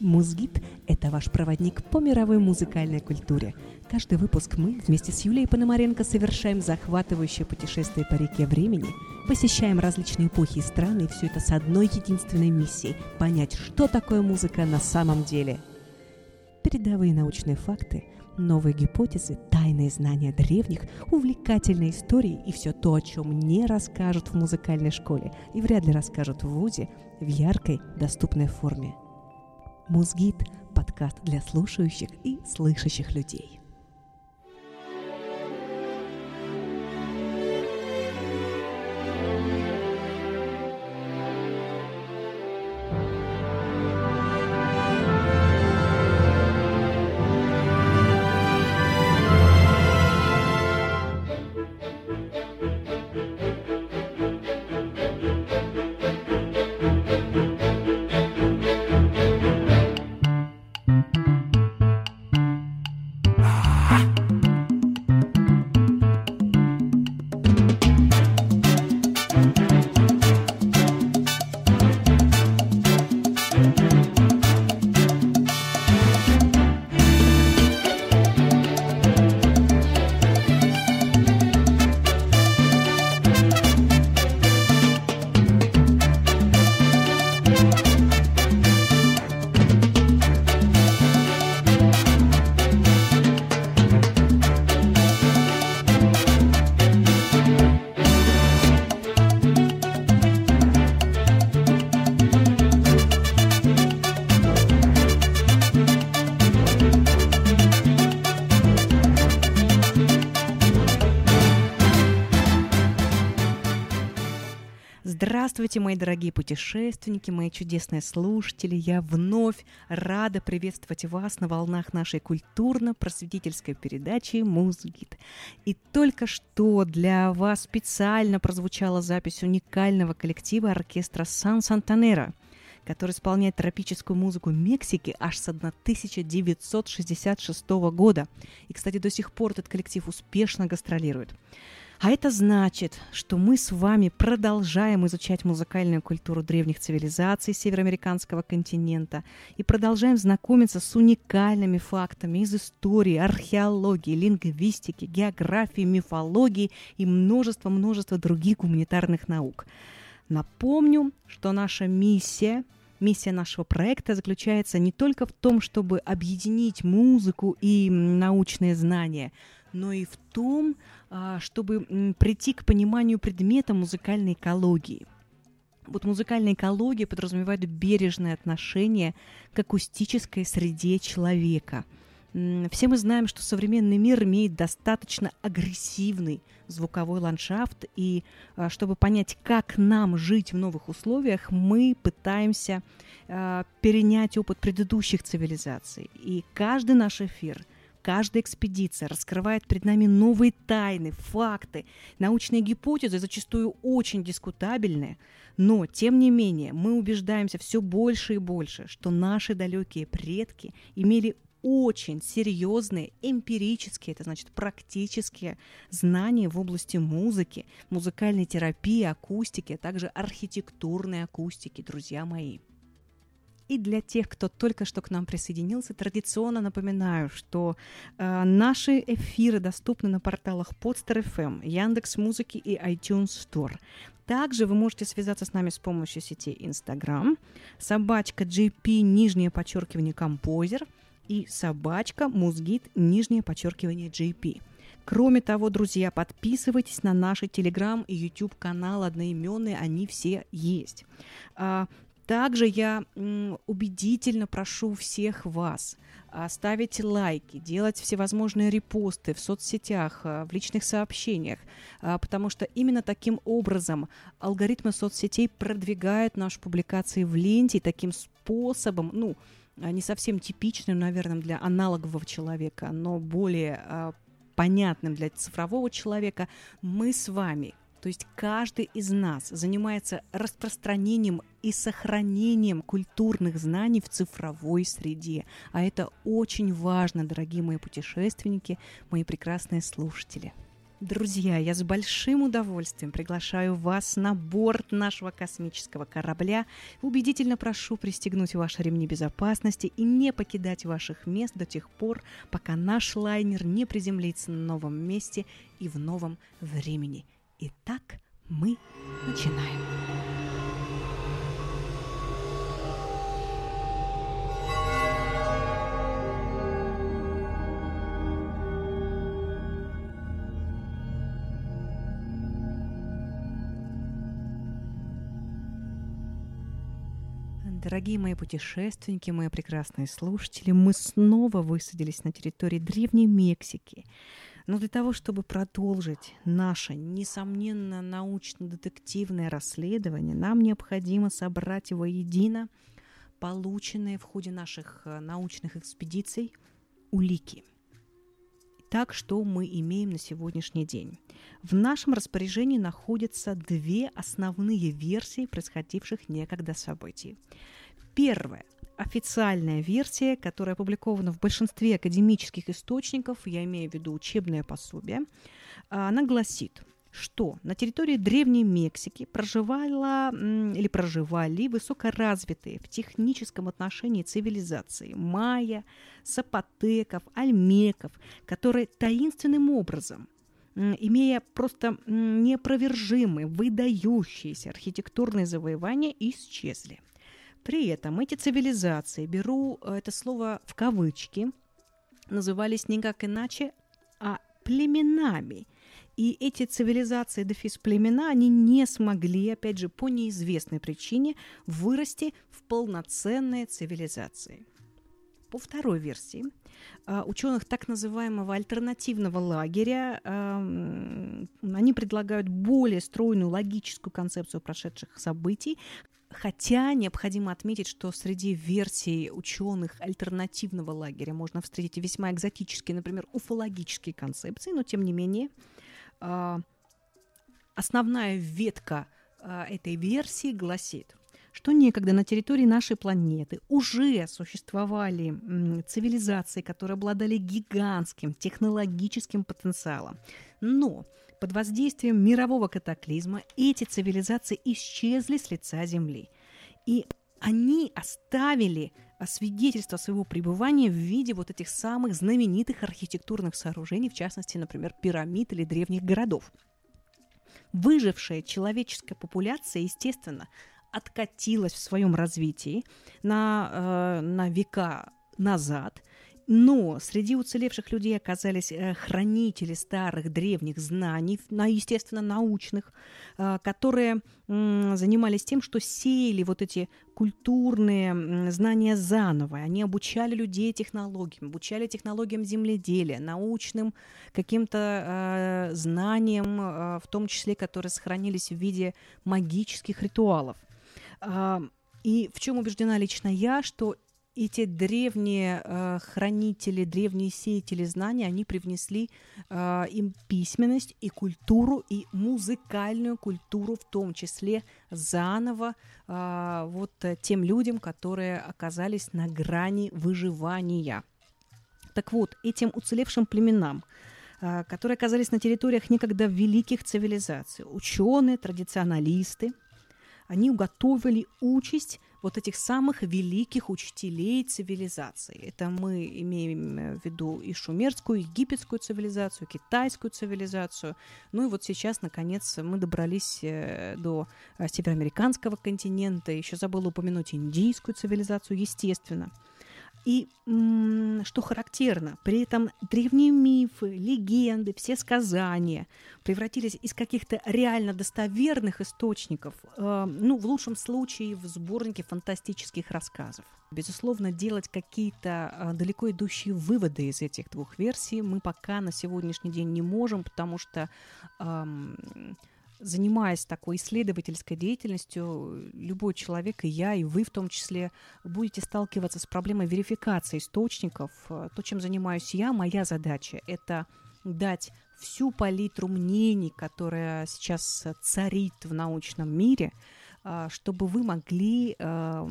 Музгид – это ваш проводник по мировой музыкальной культуре. Каждый выпуск мы вместе с Юлией Пономаренко совершаем захватывающее путешествие по реке времени, посещаем различные эпохи и страны, и все это с одной единственной миссией – понять, что такое музыка на самом деле. Передовые научные факты, новые гипотезы, тайные знания древних, увлекательные истории и все то, о чем не расскажут в музыкальной школе и вряд ли расскажут в ВУЗе в яркой, доступной форме – Музгид – подкаст для слушающих и слышащих людей. Здравствуйте, мои дорогие путешественники, мои чудесные слушатели. Я вновь рада приветствовать вас на волнах нашей культурно-просветительской передачи «Музгид». И только что для вас специально прозвучала запись уникального коллектива оркестра «Сан Сантанера», который исполняет тропическую музыку Мексики аж с 1966 года. И, кстати, до сих пор этот коллектив успешно гастролирует. А это значит, что мы с вами продолжаем изучать музыкальную культуру древних цивилизаций североамериканского континента и продолжаем знакомиться с уникальными фактами из истории, археологии, лингвистики, географии, мифологии и множества-множества других гуманитарных наук. Напомню, что наша миссия Миссия нашего проекта заключается не только в том, чтобы объединить музыку и научные знания, но и в том, чтобы прийти к пониманию предмета музыкальной экологии. Вот музыкальная экология подразумевает бережное отношение к акустической среде человека. Все мы знаем, что современный мир имеет достаточно агрессивный звуковой ландшафт, и а, чтобы понять, как нам жить в новых условиях, мы пытаемся а, перенять опыт предыдущих цивилизаций. И каждый наш эфир – Каждая экспедиция раскрывает перед нами новые тайны, факты, научные гипотезы, зачастую очень дискутабельные, но, тем не менее, мы убеждаемся все больше и больше, что наши далекие предки имели очень серьезные эмпирические, это значит практические знания в области музыки, музыкальной терапии, акустики, а также архитектурной акустики, друзья мои. И для тех, кто только что к нам присоединился, традиционно напоминаю, что э, наши эфиры доступны на порталах Podster FM, Яндекс Музыки и iTunes Store. Также вы можете связаться с нами с помощью сети Instagram, собачка JP, нижнее подчеркивание, композер, и собачка Музгит, нижнее подчеркивание, JP. Кроме того, друзья, подписывайтесь на наши телеграм и YouTube канал одноименные, они все есть. А, также я убедительно прошу всех вас ставить лайки, делать всевозможные репосты в соцсетях, а, в личных сообщениях, а, потому что именно таким образом алгоритмы соцсетей продвигают наши публикации в ленте, и таким способом, ну, а, не совсем типичным, наверное, для аналогового человека, но более понятным для цифрового человека, мы с вами то есть каждый из нас занимается распространением и сохранением культурных знаний в цифровой среде. А это очень важно, дорогие мои путешественники, мои прекрасные слушатели. Друзья, я с большим удовольствием приглашаю вас на борт нашего космического корабля. Убедительно прошу пристегнуть ваши ремни безопасности и не покидать ваших мест до тех пор, пока наш лайнер не приземлится на новом месте и в новом времени. Итак, мы начинаем. Дорогие мои путешественники, мои прекрасные слушатели, мы снова высадились на территории Древней Мексики. Но для того, чтобы продолжить наше, несомненно, научно-детективное расследование, нам необходимо собрать воедино полученные в ходе наших э, научных экспедиций улики. Так, что мы имеем на сегодняшний день? В нашем распоряжении находятся две основные версии происходивших некогда событий. Первая официальная версия, которая опубликована в большинстве академических источников, я имею в виду учебное пособие, она гласит, что на территории Древней Мексики проживала или проживали высокоразвитые в техническом отношении цивилизации майя, сапотеков, альмеков, которые таинственным образом имея просто непровержимые, выдающиеся архитектурные завоевания, исчезли. При этом эти цивилизации, беру э, это слово в кавычки, назывались никак иначе, а племенами. И эти цивилизации, дефис племена, они не смогли, опять же, по неизвестной причине, вырасти в полноценные цивилизации. По второй версии, э, ученых так называемого альтернативного лагеря, эм, они предлагают более стройную логическую концепцию прошедших событий, Хотя необходимо отметить, что среди версий ученых альтернативного лагеря можно встретить весьма экзотические, например, уфологические концепции, но тем не менее а, основная ветка а, этой версии гласит, что некогда на территории нашей планеты уже существовали цивилизации, которые обладали гигантским технологическим потенциалом. Но под воздействием мирового катаклизма эти цивилизации исчезли с лица Земли. И они оставили свидетельство своего пребывания в виде вот этих самых знаменитых архитектурных сооружений, в частности, например, пирамид или древних городов. Выжившая человеческая популяция, естественно, откатилась в своем развитии на, э, на века назад – но среди уцелевших людей оказались э, хранители старых древних знаний, естественно, научных, э, которые занимались тем, что сеяли вот эти культурные знания заново. Они обучали людей технологиям, обучали технологиям земледелия, научным каким-то э, знаниям, в том числе, которые сохранились в виде магических ритуалов. И в чем убеждена лично я, что эти древние э, хранители, древние сеятели знаний, они привнесли э, им письменность и культуру, и музыкальную культуру в том числе заново э, вот тем людям, которые оказались на грани выживания. Так вот, этим уцелевшим племенам, э, которые оказались на территориях некогда великих цивилизаций, ученые, традиционалисты, они уготовили участь вот этих самых великих учителей цивилизации. Это мы имеем э, в виду и шумерскую, и египетскую цивилизацию, китайскую цивилизацию. Ну и вот сейчас, наконец, мы добрались э, до э, североамериканского континента. Еще забыла упомянуть индийскую цивилизацию, естественно. И что характерно, при этом древние мифы, легенды, все сказания превратились из каких-то реально достоверных источников, э, ну, в лучшем случае, в сборники фантастических рассказов. Безусловно, делать какие-то э, далеко идущие выводы из этих двух версий мы пока на сегодняшний день не можем, потому что эм, занимаясь такой исследовательской деятельностью, любой человек, и я, и вы в том числе, будете сталкиваться с проблемой верификации источников. То, чем занимаюсь я, моя задача – это дать всю палитру мнений, которая сейчас царит в научном мире, а, чтобы вы могли э,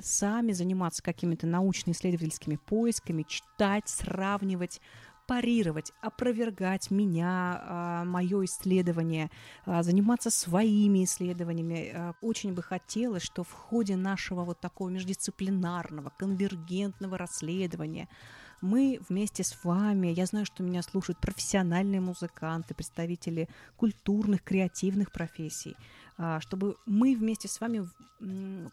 сами заниматься какими-то научно-исследовательскими поисками, читать, сравнивать, аппарировать, опровергать меня, а, мое исследование, а, заниматься своими исследованиями. А, очень бы хотелось, что в ходе нашего вот такого междисциплинарного, конвергентного расследования мы вместе с вами, я знаю, что меня слушают профессиональные музыканты, представители культурных, креативных профессий, чтобы мы вместе с вами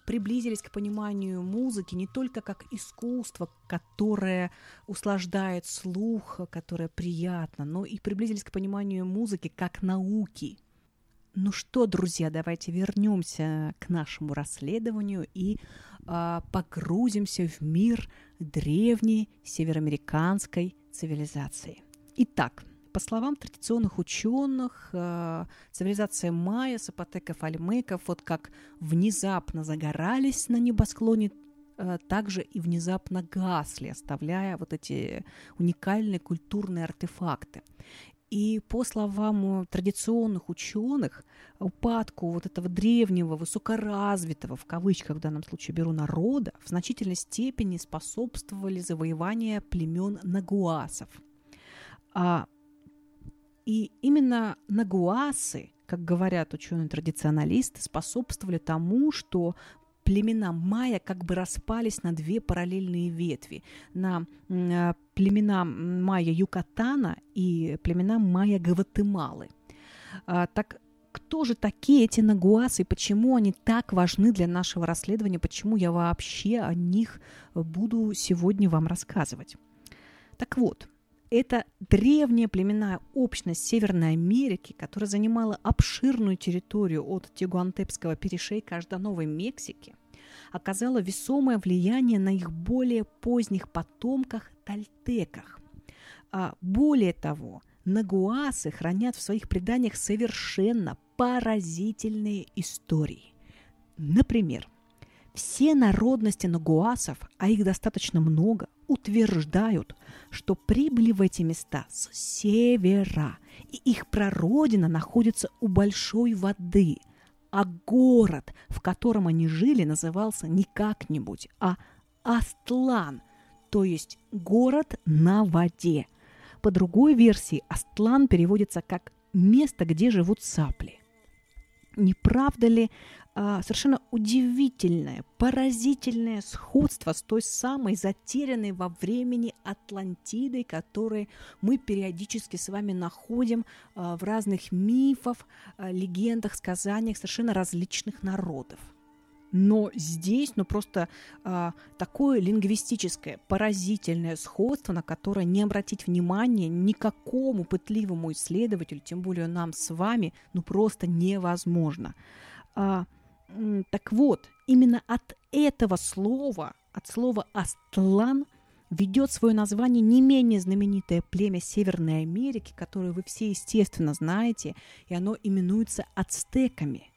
приблизились к пониманию музыки не только как искусство, которое услаждает слух, которое приятно, но и приблизились к пониманию музыки как науки. Ну что, друзья, давайте вернемся к нашему расследованию и э, погрузимся в мир древней североамериканской цивилизации. Итак, по словам традиционных ученых, э, цивилизация майя, сапотеков, альмеков, вот как внезапно загорались на небосклоне, э, также и внезапно гасли, оставляя вот эти уникальные культурные артефакты. И по словам традиционных ученых, упадку вот этого древнего, высокоразвитого, в кавычках в данном случае беру, народа в значительной степени способствовали завоевания племен нагуасов. А и именно нагуасы, как говорят ученые-традиционалисты, способствовали тому, что племена майя как бы распались на две параллельные ветви, на э, племена майя Юкатана и племена майя Гватемалы. А, так кто же такие эти нагуасы и почему они так важны для нашего расследования, почему я вообще о них буду сегодня вам рассказывать. Так вот, это древняя племенная общность Северной Америки, которая занимала обширную территорию от Тигуантепского перешейка аж до Новой Мексики, оказала весомое влияние на их более поздних потомках тальтеках. А более того, нагуасы хранят в своих преданиях совершенно поразительные истории. Например, все народности нагуасов, а их достаточно много, утверждают, что прибыли в эти места с севера, и их прародина находится у большой воды, а город, в котором они жили, назывался не как-нибудь, а Астлан, то есть город на воде. По другой версии, Астлан переводится как «место, где живут сапли». Не правда ли а, совершенно удивительное, поразительное сходство с той самой затерянной во времени Атлантидой, которую мы периодически с вами находим а, в разных мифах, а, легендах, сказаниях совершенно различных народов. Но здесь, ну просто а, такое лингвистическое, поразительное сходство, на которое не обратить внимание никакому пытливому исследователю, тем более нам с вами, ну просто невозможно. А, так вот, именно от этого слова, от слова «астлан», ведет свое название не менее знаменитое племя Северной Америки, которое вы все, естественно, знаете, и оно именуется ацтеками –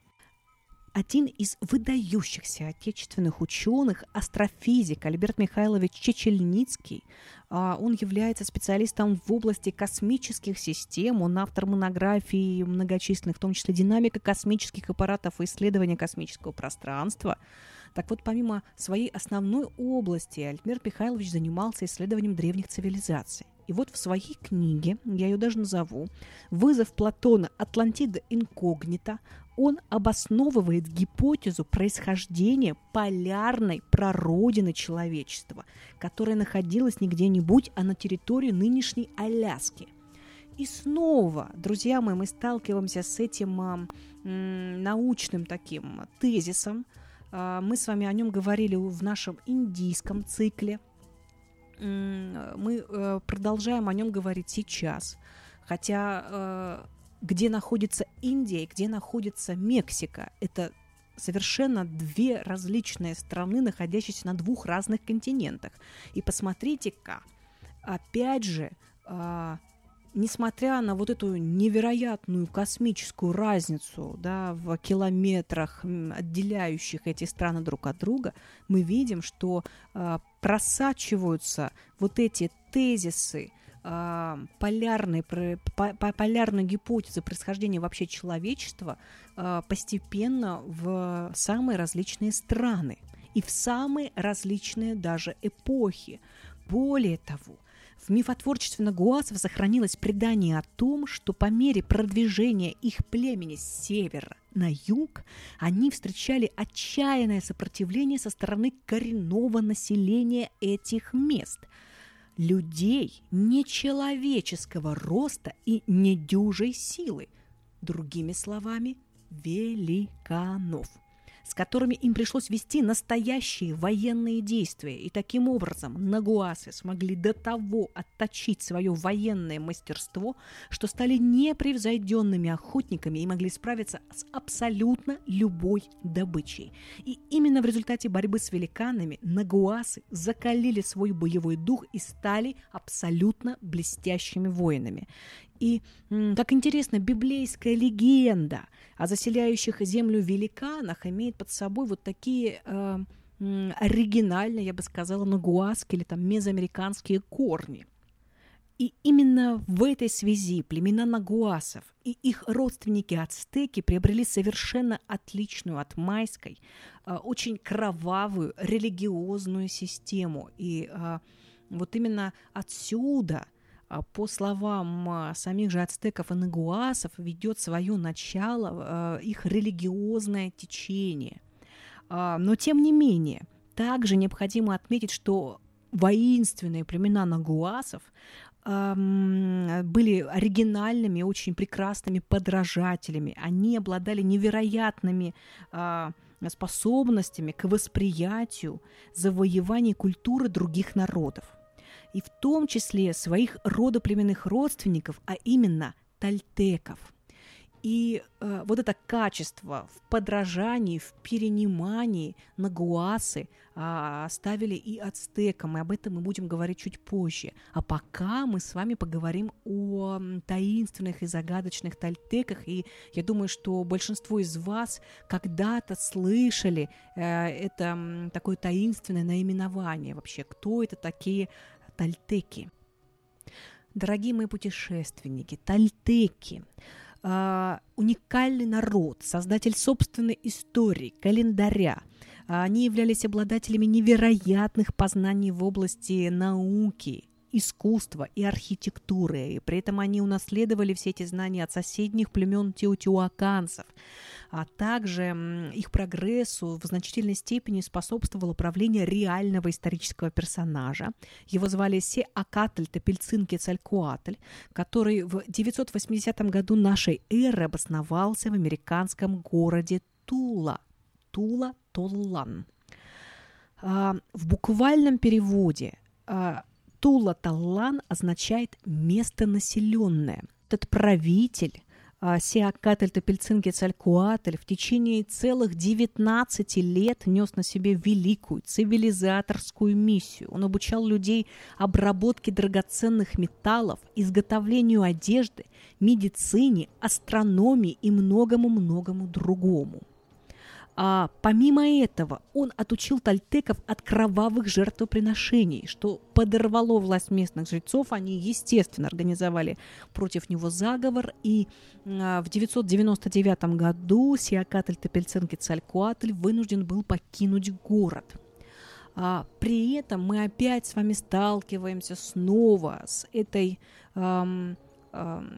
один из выдающихся отечественных ученых, астрофизик Альберт Михайлович Чечельницкий. А, он является специалистом в области космических систем. Он автор монографий многочисленных, в том числе «Динамика космических аппаратов и исследования космического пространства». Так вот, помимо своей основной области, Альберт Михайлович занимался исследованием древних цивилизаций. И вот в своей книге, я ее даже назову, «Вызов Платона Атлантида инкогнита», он обосновывает гипотезу происхождения полярной прародины человечества, которая находилась не где-нибудь, а на территории нынешней Аляски. И снова, друзья мои, мы сталкиваемся с этим э, научным таким тезисом. Э, мы с вами о нем говорили в нашем индийском цикле – мы э, продолжаем о нем говорить сейчас. Хотя э, где находится Индия и где находится Мексика, это совершенно две различные страны, находящиеся на двух разных континентах. И посмотрите-ка, опять же, а, несмотря на вот эту невероятную космическую разницу да, в километрах, отделяющих эти страны друг от друга, мы видим, что э, просачиваются вот эти тезисы э, полярной, по, по, полярной гипотезы происхождения вообще человечества э, постепенно в самые различные страны и в самые различные даже эпохи. Более того, В мифотворчестве нагуасов сохранилось предание о том, что по мере продвижения их племени с севера на юг они встречали отчаянное сопротивление со стороны коренного населения этих мест – людей нечеловеческого роста и недюжей силы, другими словами, великанов – с которыми им пришлось вести настоящие военные действия. И таким образом нагуасы смогли до того отточить свое военное мастерство, что стали непревзойденными охотниками и могли справиться с абсолютно любой добычей. И именно в результате борьбы с великанами нагуасы закалили свой боевой дух и стали абсолютно блестящими воинами. И, как интересно, библейская легенда о заселяющих землю великанах имеет под собой вот такие э, оригинальные, я бы сказала, нагуасские или там мезоамериканские корни. И именно в этой связи племена нагуасов и их родственники ацтеки приобрели совершенно отличную от майской, э, очень кровавую религиозную систему. И э, вот именно отсюда – по словам а, самих же ацтеков и нагуасов, ведет свое начало а, их религиозное течение. Но тем не менее, также необходимо отметить, что воинственные племена нагуасов были оригинальными, очень прекрасными подражателями. Они обладали невероятными способностями к восприятию завоевания культуры других народов и в том числе своих родоплеменных родственников, а именно тальтеков. И э, вот это качество в подражании, в перенимании нагуасы э, оставили и ацтекам, и об этом мы будем говорить чуть позже. А пока мы с вами поговорим о таинственных и загадочных тальтеках, и я думаю, что большинство из вас когда-то слышали э, это такое таинственное наименование вообще, кто это такие тальтеки. Дорогие мои путешественники, тальтеки э, уникальный народ, создатель собственной истории, календаря. Они являлись обладателями невероятных познаний в области науки, искусства и архитектуры. И при этом они унаследовали все эти знания от соседних племен теотиуаканцев а также их прогрессу в значительной степени способствовало правление реального исторического персонажа. Его звали Се Акатль Тепельцинкецалькуатль, который в 980 году нашей эры обосновался в американском городе Тула. Тула Толлан. А, в буквальном переводе а, Тула Таллан означает место населенное. Этот правитель а, Сиакатль Топельцингецалькуатль в течение целых 19 лет нес на себе великую цивилизаторскую миссию. Он обучал людей обработке драгоценных металлов, изготовлению одежды, медицине, астрономии и многому-многому другому. А помимо этого, он отучил тальтеков от кровавых жертвоприношений, что подорвало власть местных жрецов. Они, естественно, организовали против него заговор. И а, в 999 году Сиакатль Тепельценки Цалькуатль вынужден был покинуть город. А, при этом мы опять с вами сталкиваемся снова с этой... Эм,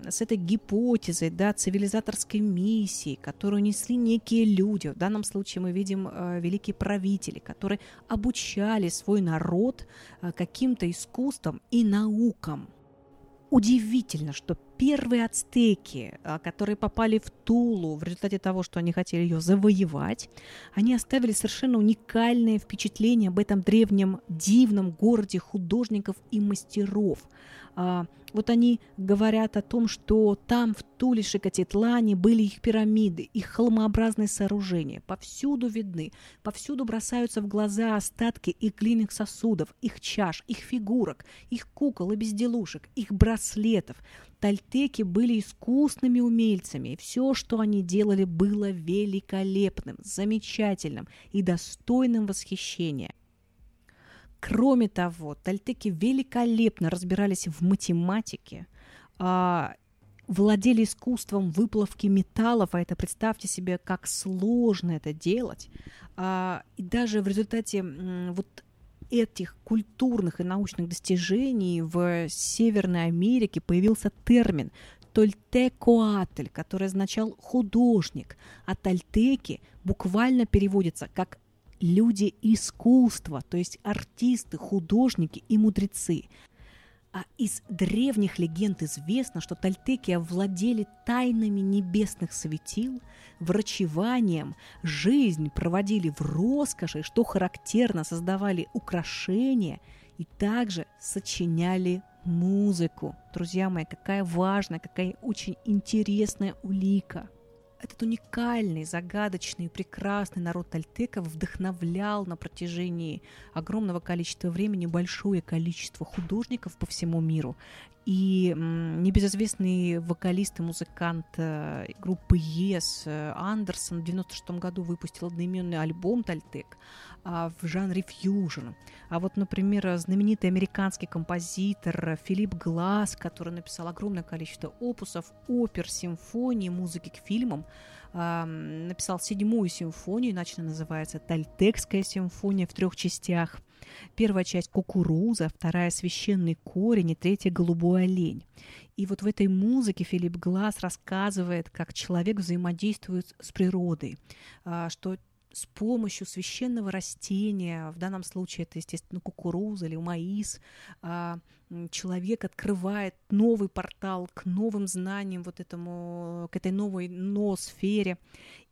с этой гипотезой, да, цивилизаторской миссии, которую несли некие люди. В данном случае мы видим э, великие правители, которые обучали свой народ э, каким-то искусствам и наукам. Удивительно, что первые ацтеки, э, которые попали в Тулу в результате того, что они хотели ее завоевать, они оставили совершенно уникальное впечатление об этом древнем дивном городе художников и мастеров – вот они говорят о том, что там, в Туле, Шикатитлане, были их пирамиды, их холмообразные сооружения. Повсюду видны, повсюду бросаются в глаза остатки их глиняных сосудов, их чаш, их фигурок, их кукол и безделушек, их браслетов. Тальтеки были искусными умельцами, и все, что они делали, было великолепным, замечательным и достойным восхищения. Кроме того, тальтеки великолепно разбирались в математике, а, владели искусством выплавки металлов, а это представьте себе, как сложно это делать. А, и даже в результате вот этих культурных и научных достижений в Северной Америке появился термин Тольтекоатль, который означал художник, а тальтеки буквально переводится как люди искусства, то есть артисты, художники и мудрецы. А из древних легенд известно, что тальтеки овладели тайнами небесных светил, врачеванием, жизнь проводили в роскоши, что характерно, создавали украшения и также сочиняли музыку. Друзья мои, какая важная, какая очень интересная улика – этот уникальный, загадочный, прекрасный народ тальтеков вдохновлял на протяжении огромного количества времени большое количество художников по всему миру. И небезызвестный вокалист и музыкант э, группы Yes э, Андерсон в 96 году выпустил одноименный альбом «Тальтек» а, в жанре фьюжн. А вот, например, знаменитый американский композитор Филипп Глаз, который написал огромное количество опусов, опер, симфоний, музыки к фильмам, написал седьмую симфонию, иначе называется «Тальтекская симфония» в трех частях. Первая часть «Кукуруза», вторая «Священный корень» и третья «Голубой олень». И вот в этой музыке Филипп Глаз рассказывает, как человек взаимодействует с природой, а, что с помощью священного растения, в данном случае это, естественно, кукуруза или маис, а, человек открывает новый портал к новым знаниям, вот этому, к этой новой ноосфере.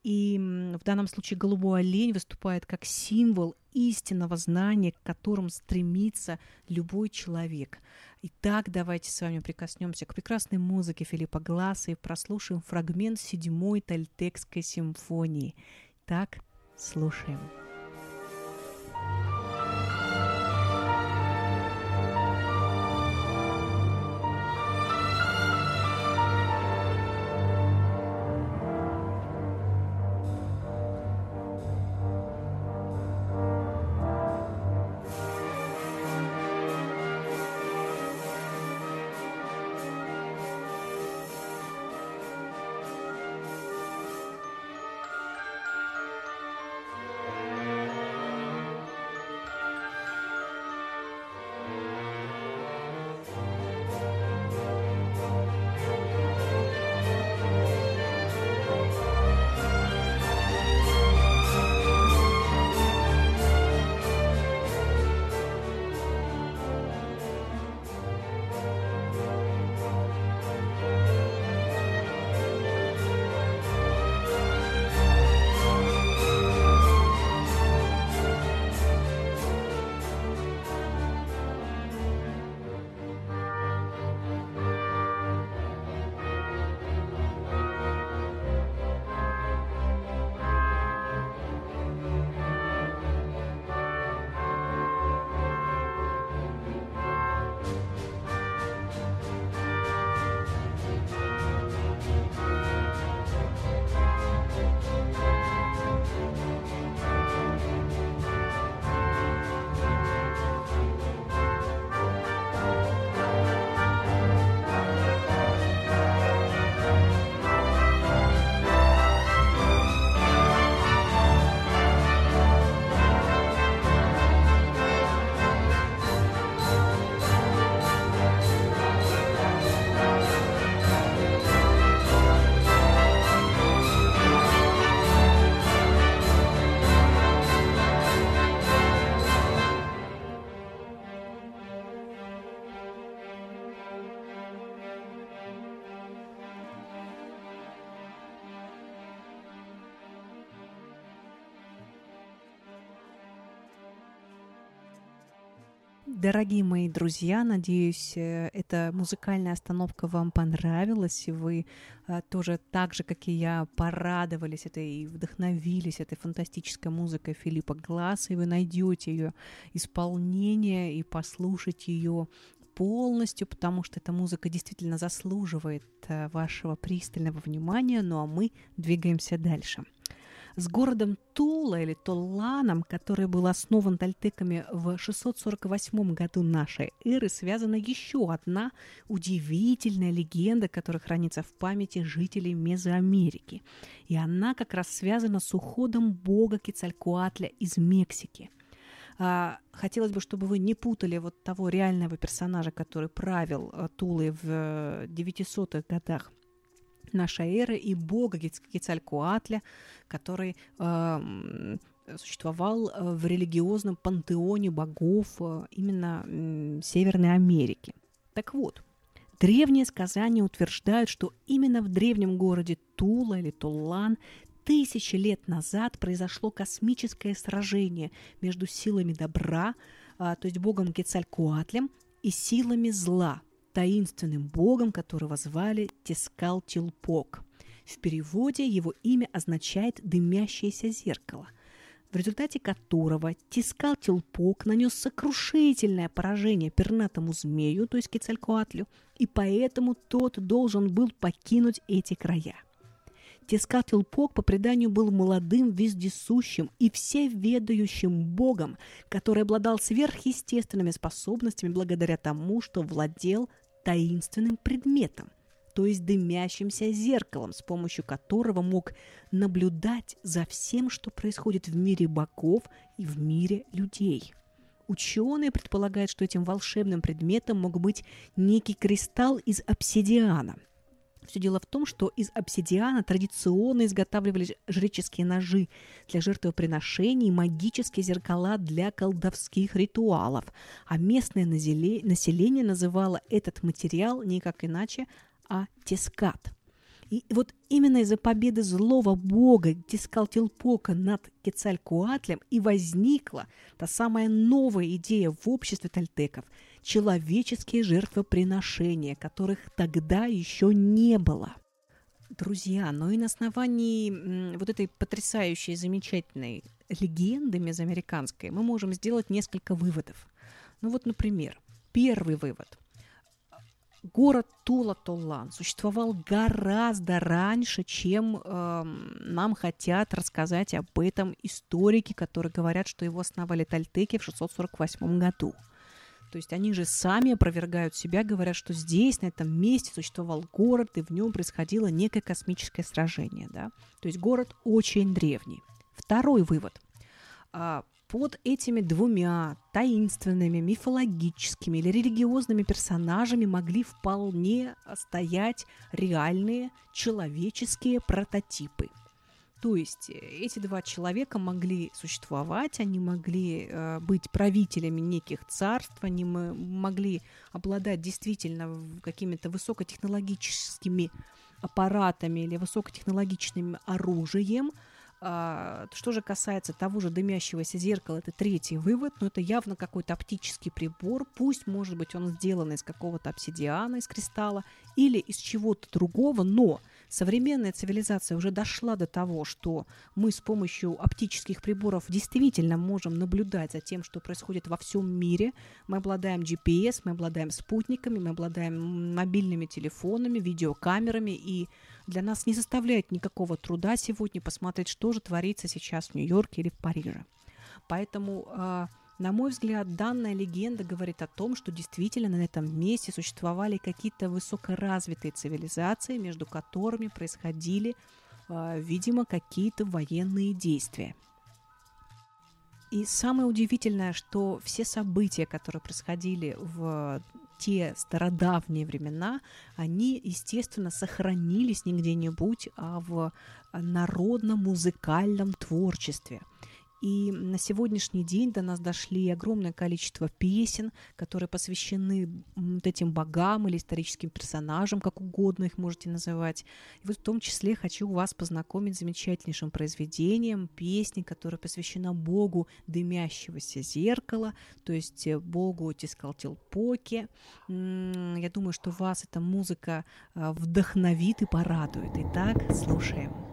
И в данном случае голубой олень выступает как символ истинного знания, к которому стремится любой человек. Итак, давайте с вами прикоснемся к прекрасной музыке Филиппа Гласса и прослушаем фрагмент седьмой Тальтекской симфонии. Так, Слушаем. Дорогие мои друзья, надеюсь, э, эта музыкальная остановка вам понравилась, и вы э, тоже так же, как и я, порадовались этой и вдохновились этой фантастической музыкой Филиппа Гласса, и вы найдете ее исполнение и послушать ее полностью, потому что эта музыка действительно заслуживает э, вашего пристального внимания, ну а мы двигаемся дальше. С городом Тула или Толланом, который был основан тальтеками в 648 году нашей эры, связана еще одна удивительная легенда, которая хранится в памяти жителей Мезоамерики. И она как раз связана с уходом бога Кецалькуатля из Мексики – А, хотелось бы, чтобы вы не путали вот того реального персонажа, который правил а, Тулой в 900-х годах нашей эры, и бога Кецалькуатля, который э, существовал в религиозном пантеоне богов именно Северной Америки. Так вот, древние сказания утверждают, что именно в древнем городе Тула или Туллан тысячи лет назад произошло космическое сражение между силами добра, а, то есть богом Кецалькуатлем, и силами зла, таинственным богом, которого звали Тескал-Тилпок. В переводе его имя означает «дымящееся зеркало», в результате которого Тискал-Тилпок нанес сокрушительное поражение пернатому змею, то есть Кецалькуатлю, и поэтому тот должен был покинуть эти края – Тескатлпок по преданию был молодым, вездесущим и всеведающим богом, который обладал сверхъестественными способностями благодаря тому, что владел таинственным предметом, то есть дымящимся зеркалом, с помощью которого мог наблюдать за всем, что происходит в мире богов и в мире людей. Ученые предполагают, что этим волшебным предметом мог быть некий кристалл из обсидиана – все дело в том, что из обсидиана традиционно изготавливались жреческие ножи для жертвоприношений, магические зеркала для колдовских ритуалов, а местное население называло этот материал никак иначе, а тескат – и вот именно из-за победы злого бога Тискалтилпока над Кецалькуатлем и возникла та самая новая идея в обществе тальтеков – человеческие жертвоприношения, которых тогда еще не было. Друзья, но и на основании вот этой потрясающей, замечательной легенды мезоамериканской мы можем сделать несколько выводов. Ну вот, например, первый вывод – город Тула-Толлан существовал гораздо раньше, чем э, нам хотят рассказать об этом историки, которые говорят, что его основали тальтеки в 648 году. То есть они же сами опровергают себя, говорят, что здесь, на этом месте существовал город, и в нем происходило некое космическое сражение. Да? То есть город очень древний. Второй вывод. А, под этими двумя таинственными, мифологическими или религиозными персонажами могли вполне стоять реальные человеческие прототипы. То есть э, эти два человека могли существовать, они могли э, быть правителями неких царств, они могли обладать действительно какими-то высокотехнологическими аппаратами или высокотехнологичным оружием – а, что же касается того же дымящегося зеркала, это третий вывод, но это явно какой-то оптический прибор, пусть, может быть, он сделан из какого-то обсидиана, из кристалла или из чего-то другого, но современная цивилизация уже дошла до того, что мы с помощью оптических приборов действительно можем наблюдать за тем, что происходит во всем мире. Мы обладаем GPS, мы обладаем спутниками, мы обладаем мобильными телефонами, видеокамерами и для нас не составляет никакого труда сегодня посмотреть, что же творится сейчас в Нью-Йорке или в Париже. Поэтому, а, на мой взгляд, данная легенда говорит о том, что действительно на этом месте существовали какие-то высокоразвитые цивилизации, между которыми происходили, а, видимо, какие-то военные действия. И самое удивительное, что все события, которые происходили в те стародавние времена, они, естественно, сохранились не где-нибудь, а в народно-музыкальном творчестве – и на сегодняшний день до нас дошли огромное количество песен, которые посвящены вот этим богам или историческим персонажам, как угодно их можете называть. И вот в том числе хочу вас познакомить с замечательнейшим произведением, песни, которая посвящена богу дымящегося зеркала, то есть э, богу Тискалтилпоке. Я думаю, что вас эта музыка э, вдохновит и порадует. Итак, слушаем.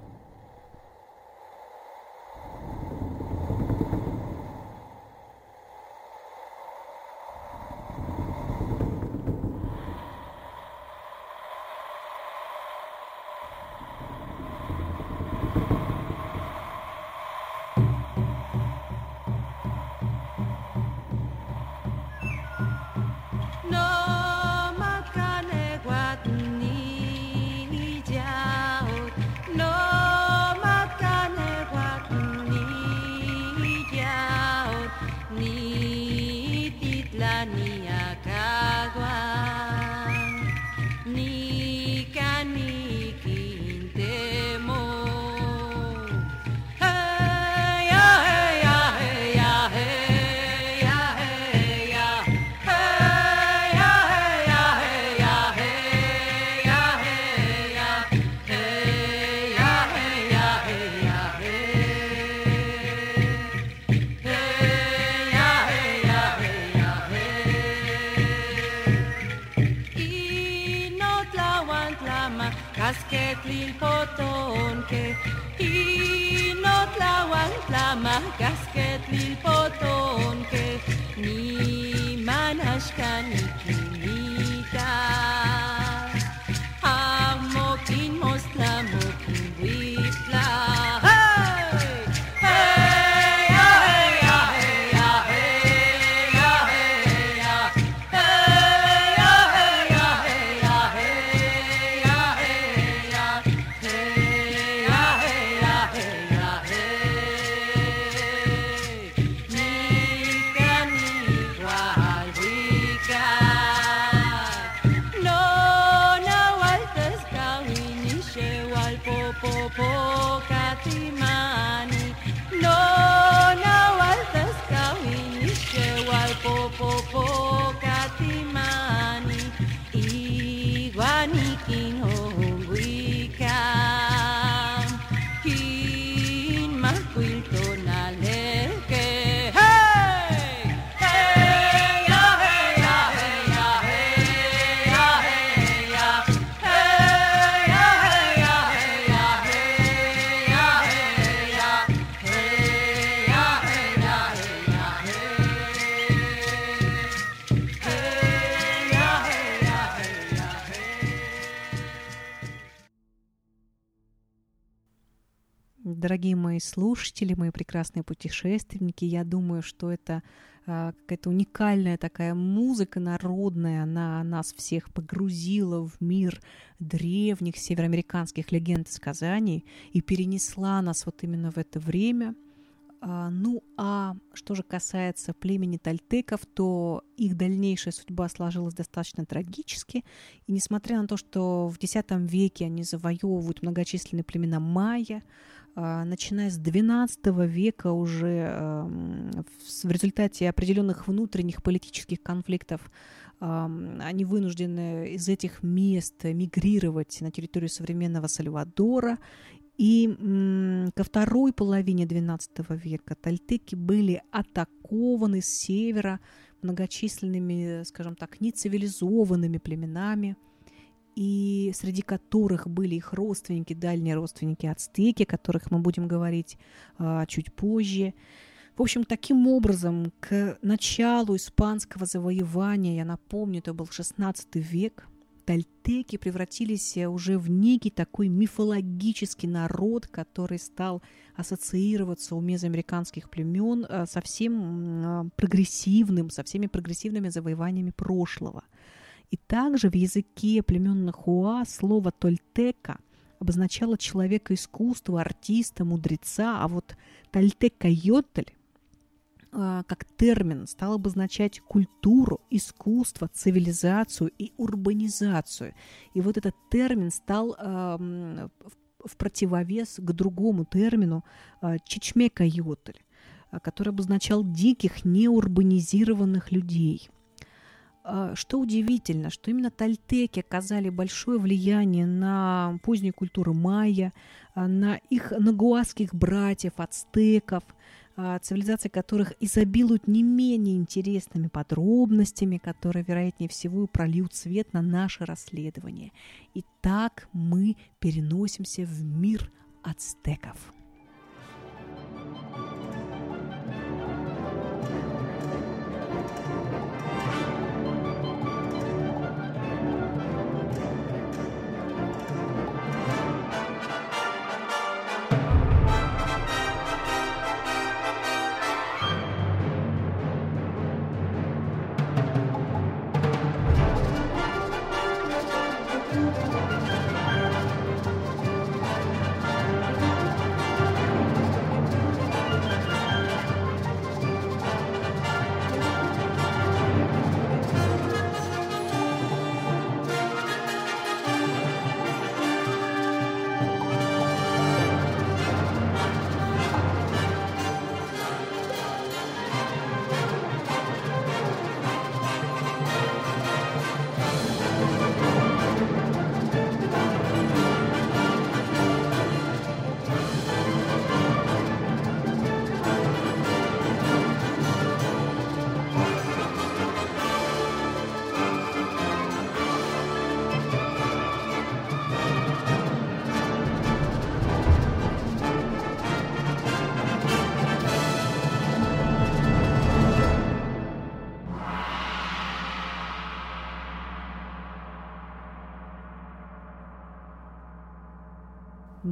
Слушатели, мои прекрасные путешественники. Я думаю, что это а, какая-то уникальная такая музыка народная. Она нас всех погрузила в мир древних североамериканских легенд и сказаний и перенесла нас вот именно в это время. А, ну а что же касается племени тальтеков, то их дальнейшая судьба сложилась достаточно трагически. И несмотря на то, что в X веке они завоевывают многочисленные племена майя, начиная с XII века уже в результате определенных внутренних политических конфликтов они вынуждены из этих мест мигрировать на территорию современного Сальвадора. И ко второй половине XII века тальтеки были атакованы с севера многочисленными, скажем так, нецивилизованными племенами – и среди которых были их родственники, дальние родственники ацтеки, о которых мы будем говорить а, чуть позже. В общем, таким образом, к началу испанского завоевания, я напомню, это был XVI век, тальтеки превратились уже в некий такой мифологический народ, который стал ассоциироваться у мезоамериканских племен а, со всем а, прогрессивным, со всеми прогрессивными завоеваниями прошлого – и также в языке племен Нахуа слово «тольтека» обозначало человека искусства, артиста, мудреца, а вот «тольтека-йотль» а, как термин стал обозначать культуру, искусство, цивилизацию и урбанизацию. И вот этот термин стал э, в противовес к другому термину э, чечмека-йотль, который обозначал диких, неурбанизированных людей – а, что удивительно, что именно тальтеки оказали большое влияние на позднюю культуру майя, а, на их нагуасских братьев, ацтеков, а, цивилизации которых изобилуют не менее интересными подробностями, которые, вероятнее всего, прольют свет на наше расследование. И так мы переносимся в мир ацтеков.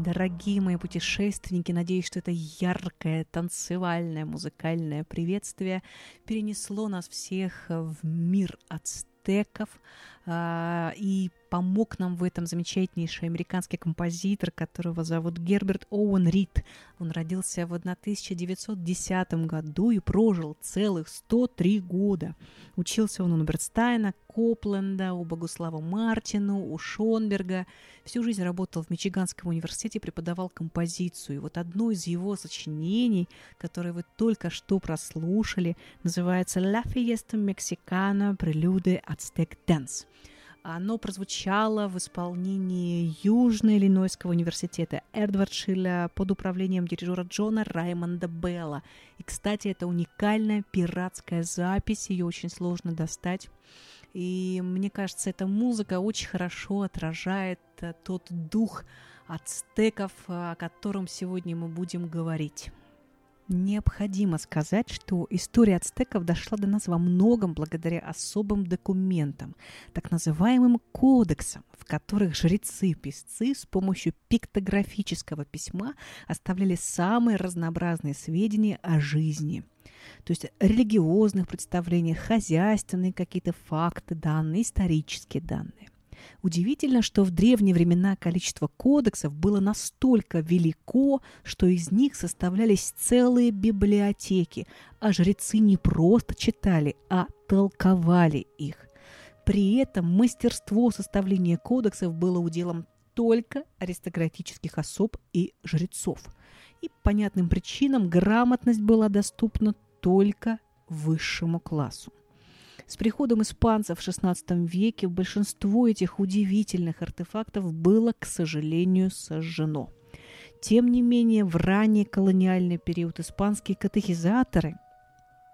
Дорогие мои путешественники, надеюсь, что это яркое, танцевальное, музыкальное приветствие перенесло нас всех в мир ацтеков а, и помог нам в этом замечательнейший американский композитор, которого зовут Герберт Оуэн Рид. Он родился в 1910 году и прожил целых 103 года. Учился он у Ноберстайна, Копленда, у Богуслава Мартину, у Шонберга. Всю жизнь работал в Мичиганском университете, преподавал композицию. И вот одно из его сочинений, которое вы только что прослушали, называется «La Fiesta Mexicana Prelude Aztec Dance». Оно прозвучало в исполнении Южно-Иллинойского университета Эдвардшилля под управлением дирижера Джона Раймонда Белла. И, кстати, это уникальная пиратская запись, ее очень сложно достать. И мне кажется, эта музыка очень хорошо отражает э, тот дух ацтеков, о котором сегодня мы будем говорить. Необходимо сказать, что история ацтеков дошла до нас во многом благодаря особым документам, так называемым кодексам, в которых жрецы-песцы с помощью пиктографического письма оставляли самые разнообразные сведения о жизни. То есть религиозных представлениях, хозяйственные какие-то факты, данные, исторические данные. Удивительно, что в древние времена количество кодексов было настолько велико, что из них составлялись целые библиотеки, а жрецы не просто читали, а толковали их. При этом мастерство составления кодексов было уделом только аристократических особ и жрецов. И по понятным причинам грамотность была доступна только высшему классу. С приходом испанцев в XVI веке большинство этих удивительных артефактов было, к сожалению, сожжено. Тем не менее, в ранний колониальный период испанские катехизаторы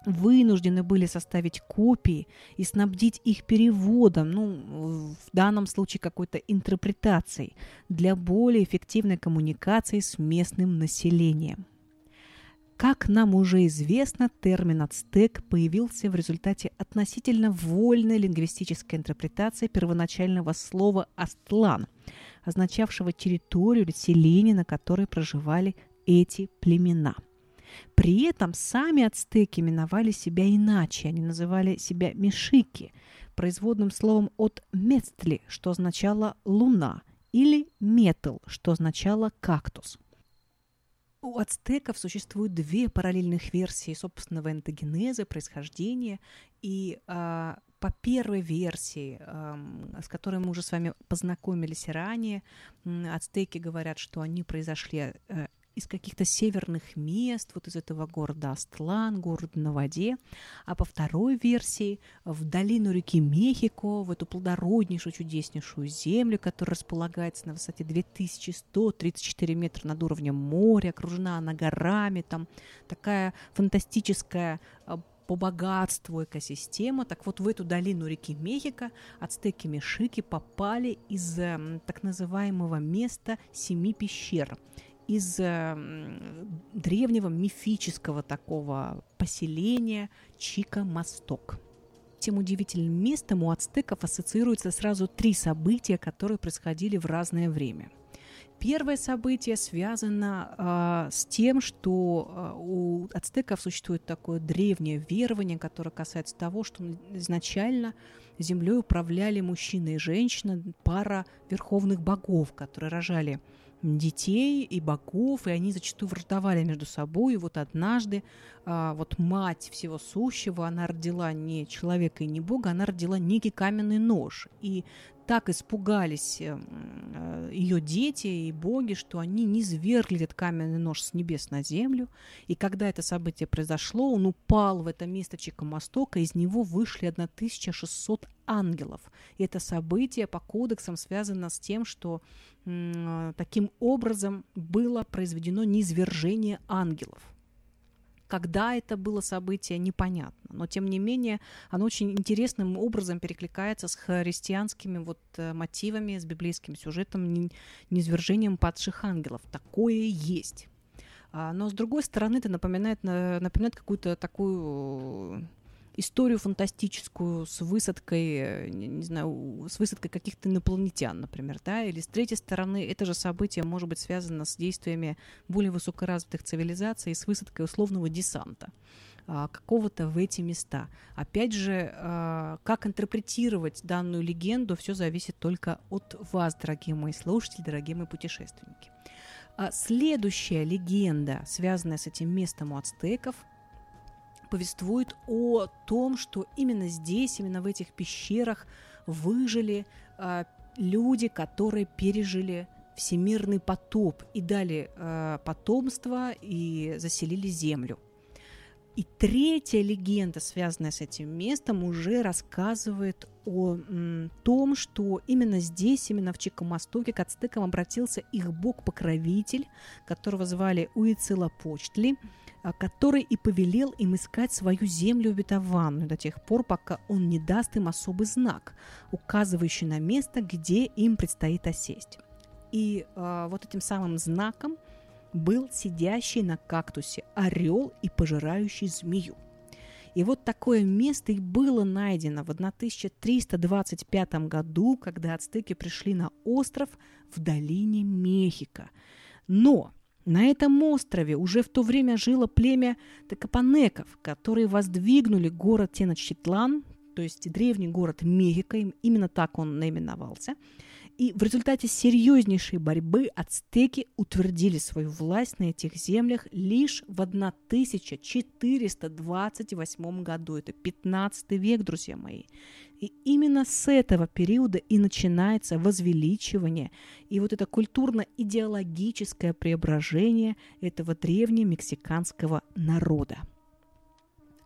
вынуждены были составить копии и снабдить их переводом, ну, в данном случае какой-то интерпретацией, для более эффективной коммуникации с местным населением. Как нам уже известно, термин «ацтек» появился в результате относительно вольной лингвистической интерпретации первоначального слова «астлан», означавшего территорию или селение, на которой проживали эти племена. При этом сами ацтеки именовали себя иначе, они называли себя мешики, производным словом от «местли», что означало «луна», или «метл», что означало «кактус». У ацтеков существуют две параллельных версии собственного энтогенеза, происхождения. И э, по первой версии, э, с которой мы уже с вами познакомились ранее, э, ацтеки говорят, что они произошли э, из каких-то северных мест, вот из этого города Астлан, город на воде. А по второй версии в долину реки Мехико, в эту плодороднейшую, чудеснейшую землю, которая располагается на высоте 2134 метра над уровнем моря, окружена она горами, там такая фантастическая а, по богатству экосистема. Так вот, в эту долину реки Мехико ацтеки Мешики попали из так называемого места Семи пещер из э, древнего мифического такого поселения Чика-Мосток. Тем удивительным местом у ацтеков ассоциируются сразу три события, которые происходили в разное время. Первое событие связано э, с тем, что э, у ацтеков существует такое древнее верование, которое касается того, что изначально землей управляли мужчина и женщина, пара верховных богов, которые рожали детей и богов, и они зачастую враждовали между собой. И вот однажды а, вот мать всего сущего, она родила не человека и не бога, она родила некий каменный нож. И так испугались э, э, ее дети и боги, что они не свергли этот каменный нож с небес на землю. И когда это событие произошло, он упал в это место Чикомостока, из него вышли 1600 ангелов. И это событие по кодексам связано с тем, что э, таким образом было произведено низвержение ангелов. Когда это было событие, непонятно. Но, тем не менее, оно очень интересным образом перекликается с христианскими вот э, мотивами, с библейским сюжетом, низвержением падших ангелов. Такое есть. А, но, с другой стороны, это напоминает, напоминает какую-то такую историю фантастическую с высадкой, не, знаю, с высадкой каких-то инопланетян, например, да, или с третьей стороны это же событие может быть связано с действиями более высокоразвитых цивилизаций, с высадкой условного десанта а, какого-то в эти места. Опять же, а, как интерпретировать данную легенду, все зависит только от вас, дорогие мои слушатели, дорогие мои путешественники. А следующая легенда, связанная с этим местом у ацтеков, повествует о том, что именно здесь, именно в этих пещерах выжили э, люди, которые пережили всемирный потоп и дали э, потомство и заселили землю. И третья легенда, связанная с этим местом, уже рассказывает о м, том, что именно здесь, именно в Чикомостоке, к ацтекам обратился их бог-покровитель, которого звали Уицилопочтли, а, который и повелел им искать свою землю обетованную до тех пор, пока он не даст им особый знак, указывающий на место, где им предстоит осесть. И э, вот этим самым знаком – был сидящий на кактусе орел и пожирающий змею. И вот такое место и было найдено в 1325 году, когда ацтеки пришли на остров в долине Мехико. Но на этом острове уже в то время жило племя Текапанеков, которые воздвигнули город Теночтитлан, то есть древний город Мехико, именно так он наименовался – и в результате серьезнейшей борьбы ацтеки утвердили свою власть на этих землях лишь в 1428 году. Это 15 век, друзья мои. И именно с этого периода и начинается возвеличивание и вот это культурно-идеологическое преображение этого древнемексиканского народа.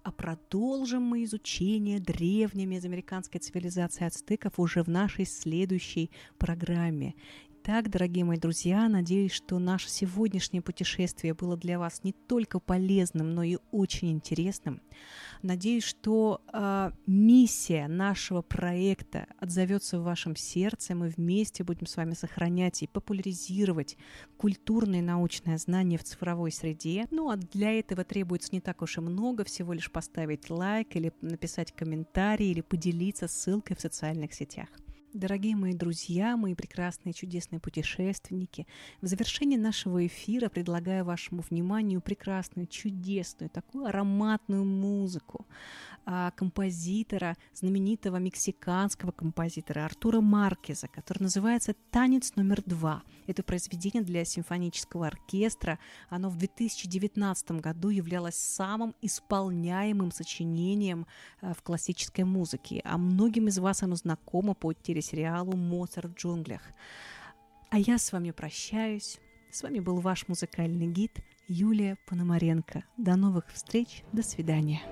А продолжим мы изучение древней мезоамериканской цивилизации ацтеков уже в нашей следующей программе. Итак, дорогие мои друзья, надеюсь, что наше сегодняшнее путешествие было для вас не только полезным, но и очень интересным. Надеюсь, что э, миссия нашего проекта отзовется в вашем сердце. Мы вместе будем с вами сохранять и популяризировать культурное и научное знание в цифровой среде. Ну а для этого требуется не так уж и много, всего лишь поставить лайк или написать комментарий или поделиться ссылкой в социальных сетях. Дорогие мои друзья, мои прекрасные чудесные путешественники, в завершении нашего эфира предлагаю вашему вниманию прекрасную, чудесную, такую ароматную музыку а, композитора, знаменитого мексиканского композитора Артура Маркеза, который называется «Танец номер два». Это произведение для симфонического оркестра. Оно в 2019 году являлось самым исполняемым сочинением а, в классической музыке, а многим из вас оно знакомо по телесериалу «Моцарт в джунглях». А я с вами прощаюсь. С вами был ваш музыкальный гид Юлия Пономаренко. До новых встреч, до свидания.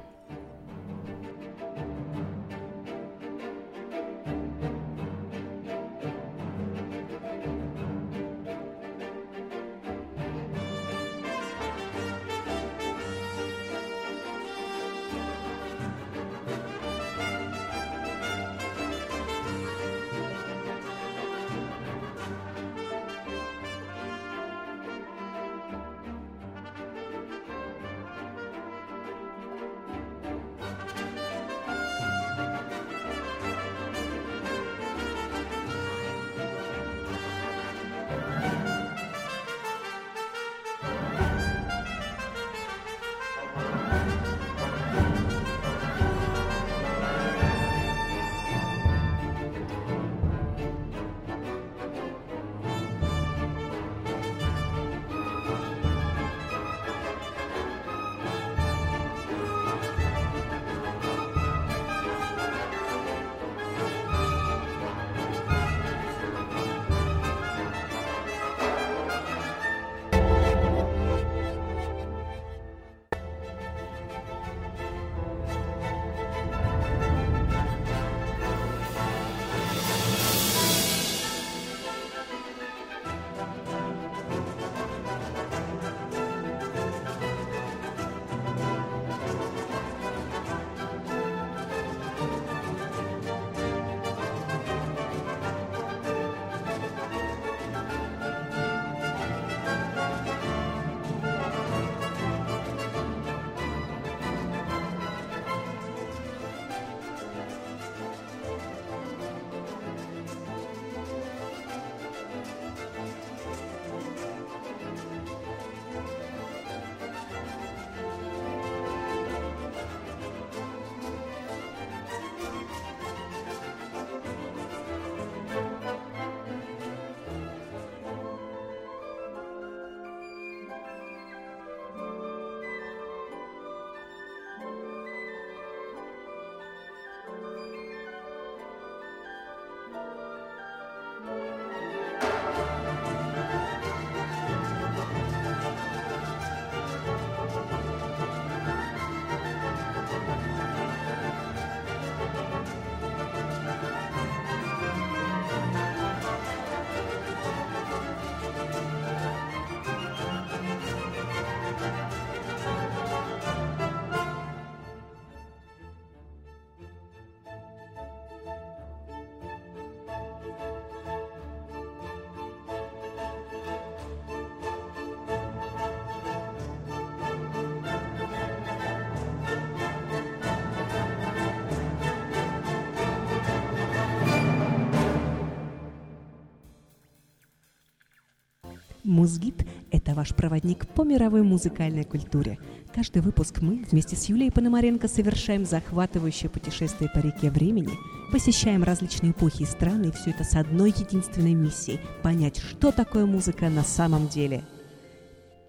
Музгид – это ваш проводник по мировой музыкальной культуре. Каждый выпуск мы вместе с Юлией Пономаренко совершаем захватывающее путешествие по реке времени, посещаем различные эпохи и страны, и все это с одной единственной миссией – понять, что такое музыка на самом деле.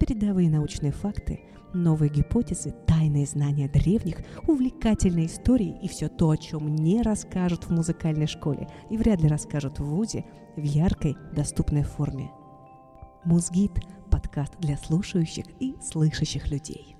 Передовые научные факты, новые гипотезы, тайные знания древних, увлекательные истории и все то, о чем не расскажут в музыкальной школе и вряд ли расскажут в ВУЗе в яркой, доступной форме – Музгид – подкаст для слушающих и слышащих людей.